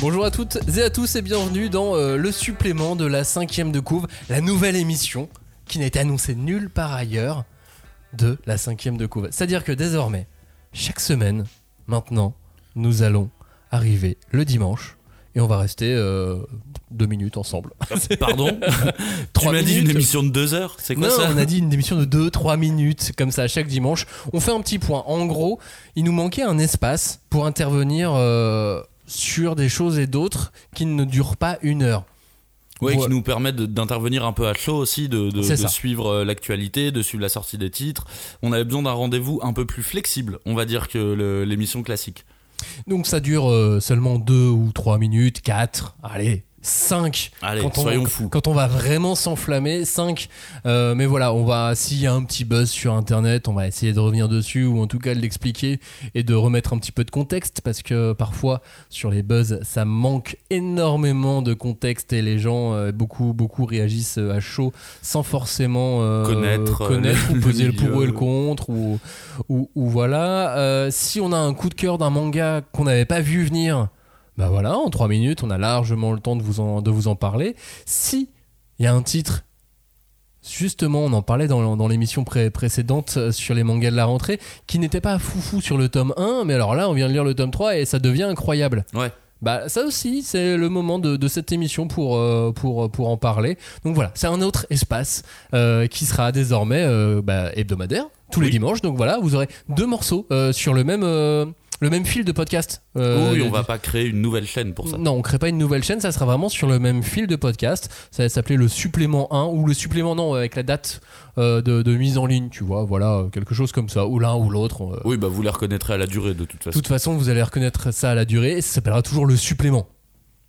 Bonjour à toutes et à tous et bienvenue dans euh, le supplément de la cinquième de couve, la nouvelle émission qui n'a été annoncée nulle part ailleurs de la cinquième de couve. C'est-à-dire que désormais, chaque semaine, maintenant, nous allons arriver le dimanche et on va rester euh, deux minutes ensemble. Pardon Tu Trois m'as dit une émission de deux heures C'est quoi non, ça on a dit une émission de 2-3 minutes, comme ça, chaque dimanche. On fait un petit point. En gros, il nous manquait un espace pour intervenir euh, sur des choses et d'autres qui ne durent pas une heure. Ouais. qui nous permet de- d'intervenir un peu à chaud aussi, de, de- suivre euh, l'actualité, de suivre la sortie des titres. On avait besoin d'un rendez-vous un peu plus flexible, on va dire, que l'émission classique. Donc ça dure euh, seulement 2 ou 3 minutes, 4, allez, 5. Allez, Quand on, soyons fous. Quand on va vraiment s'enflammer, 5. mais voilà, on va, s'il y a un petit buzz sur Internet, on va essayer de revenir dessus ou en tout cas de l'expliquer et de remettre un petit peu de contexte parce que parfois sur les buzz, ça manque énormément de contexte et les gens, euh, beaucoup, beaucoup réagissent euh, à chaud sans forcément euh, Connaître, euh, ou peser le, le pour et le contre ou, ou, ou voilà. Euh, si on a un coup de cœur d'un manga qu'on n'avait pas vu venir, bah voilà, en 3 minutes, on a largement le temps de vous en, de vous en parler. Si il y a un titre, justement, on en parlait dans, dans l'émission pré- précédente euh, sur les mangas de la rentrée, qui n'était pas foufou sur le tome 1, mais alors là, on vient de lire le tome 3 et ça devient incroyable. Ouais. Bah ça aussi, c'est le moment de, de cette émission pour, euh, pour, pour en parler. Donc voilà, c'est un autre espace euh, qui sera désormais euh, bah, hebdomadaire, tous les dimanches. Donc voilà, vous aurez deux morceaux euh, sur le même, euh, le même fil de podcast. Euh, oui, on va pas créer une nouvelle chaîne pour ça. non, on crée pas une nouvelle chaîne, ça sera vraiment sur le même fil de podcast. Ça va s'appeler le supplément 1 ou le supplément non avec la date euh, de, de mise en ligne, tu vois, voilà, quelque chose comme ça, ou l'un ou l'autre. euh. Oui, bah vous les reconnaîtrez à la durée de toute De façon. toute façon, vous allez reconnaître ça à la durée et ça s'appellera toujours le supplément.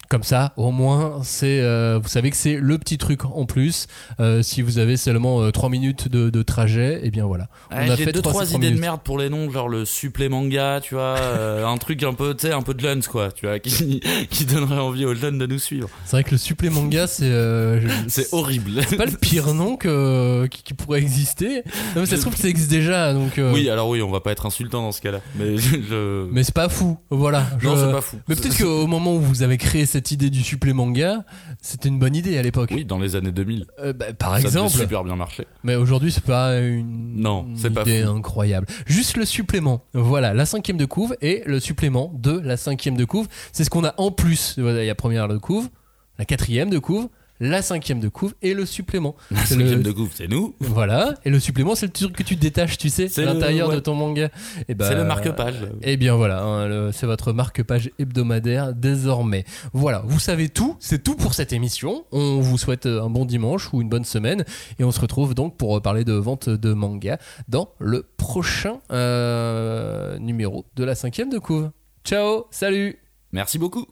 Comme ça, au moins, c'est, euh, vous savez que c'est le petit truc en plus. Euh, si vous avez seulement 3 minutes de, de trajet, et bien voilà. Ouais, On a J'ai fait deux trois- idées de merde pour les noms, genre le supplémanga, tu vois, euh, un truc un peu, tu sais, un peu de Luns quoi, tu vois, qui, qui donnerait envie aux jeunes de nous suivre. C'est vrai que le supplément manga, c'est, euh, C'est horrible. c'est pas le pire nom que, qui, qui pourrait exister. Non, mais ça se trouve que ça existe déjà, donc. euh, Oui, alors oui, on va pas être insultant dans ce cas-là, mais je... Mais c'est pas fou, voilà. non, c'est pas fou. Mais peut-être qu'au moment où vous avez créé cette idée du supplément manga, c'était une bonne idée à l'époque. Oui, dans les années 2000. Euh, bah, par ça exemple. super bien marché. Mais aujourd'hui, c'est pas une, Non, c'est pas idée fou. incroyable. Juste le supplément. Voilà, la cinquième de couve et le supplément de la cinquième de couve. C'est ce qu'on a en plus. Il y a première de couve, la quatrième de couve, la cinquième de couve et le supplément. La le- cinquième de coupe, c'est nous. Voilà. Et le supplément, c'est le truc que tu détaches, tu sais, C'est à le- l'intérieur ouais. de ton manga. Et bah, c'est le marque-page. Et bien voilà, hein, le- c'est votre marque-page hebdomadaire désormais. Voilà, vous savez tout, c'est tout pour cette émission. On vous souhaite euh, un bon dimanche ou une bonne semaine et on se retrouve donc pour euh, parler de vente de manga dans le prochain euh, numéro de la cinquième de couve. Ciao, salut Merci beaucoup.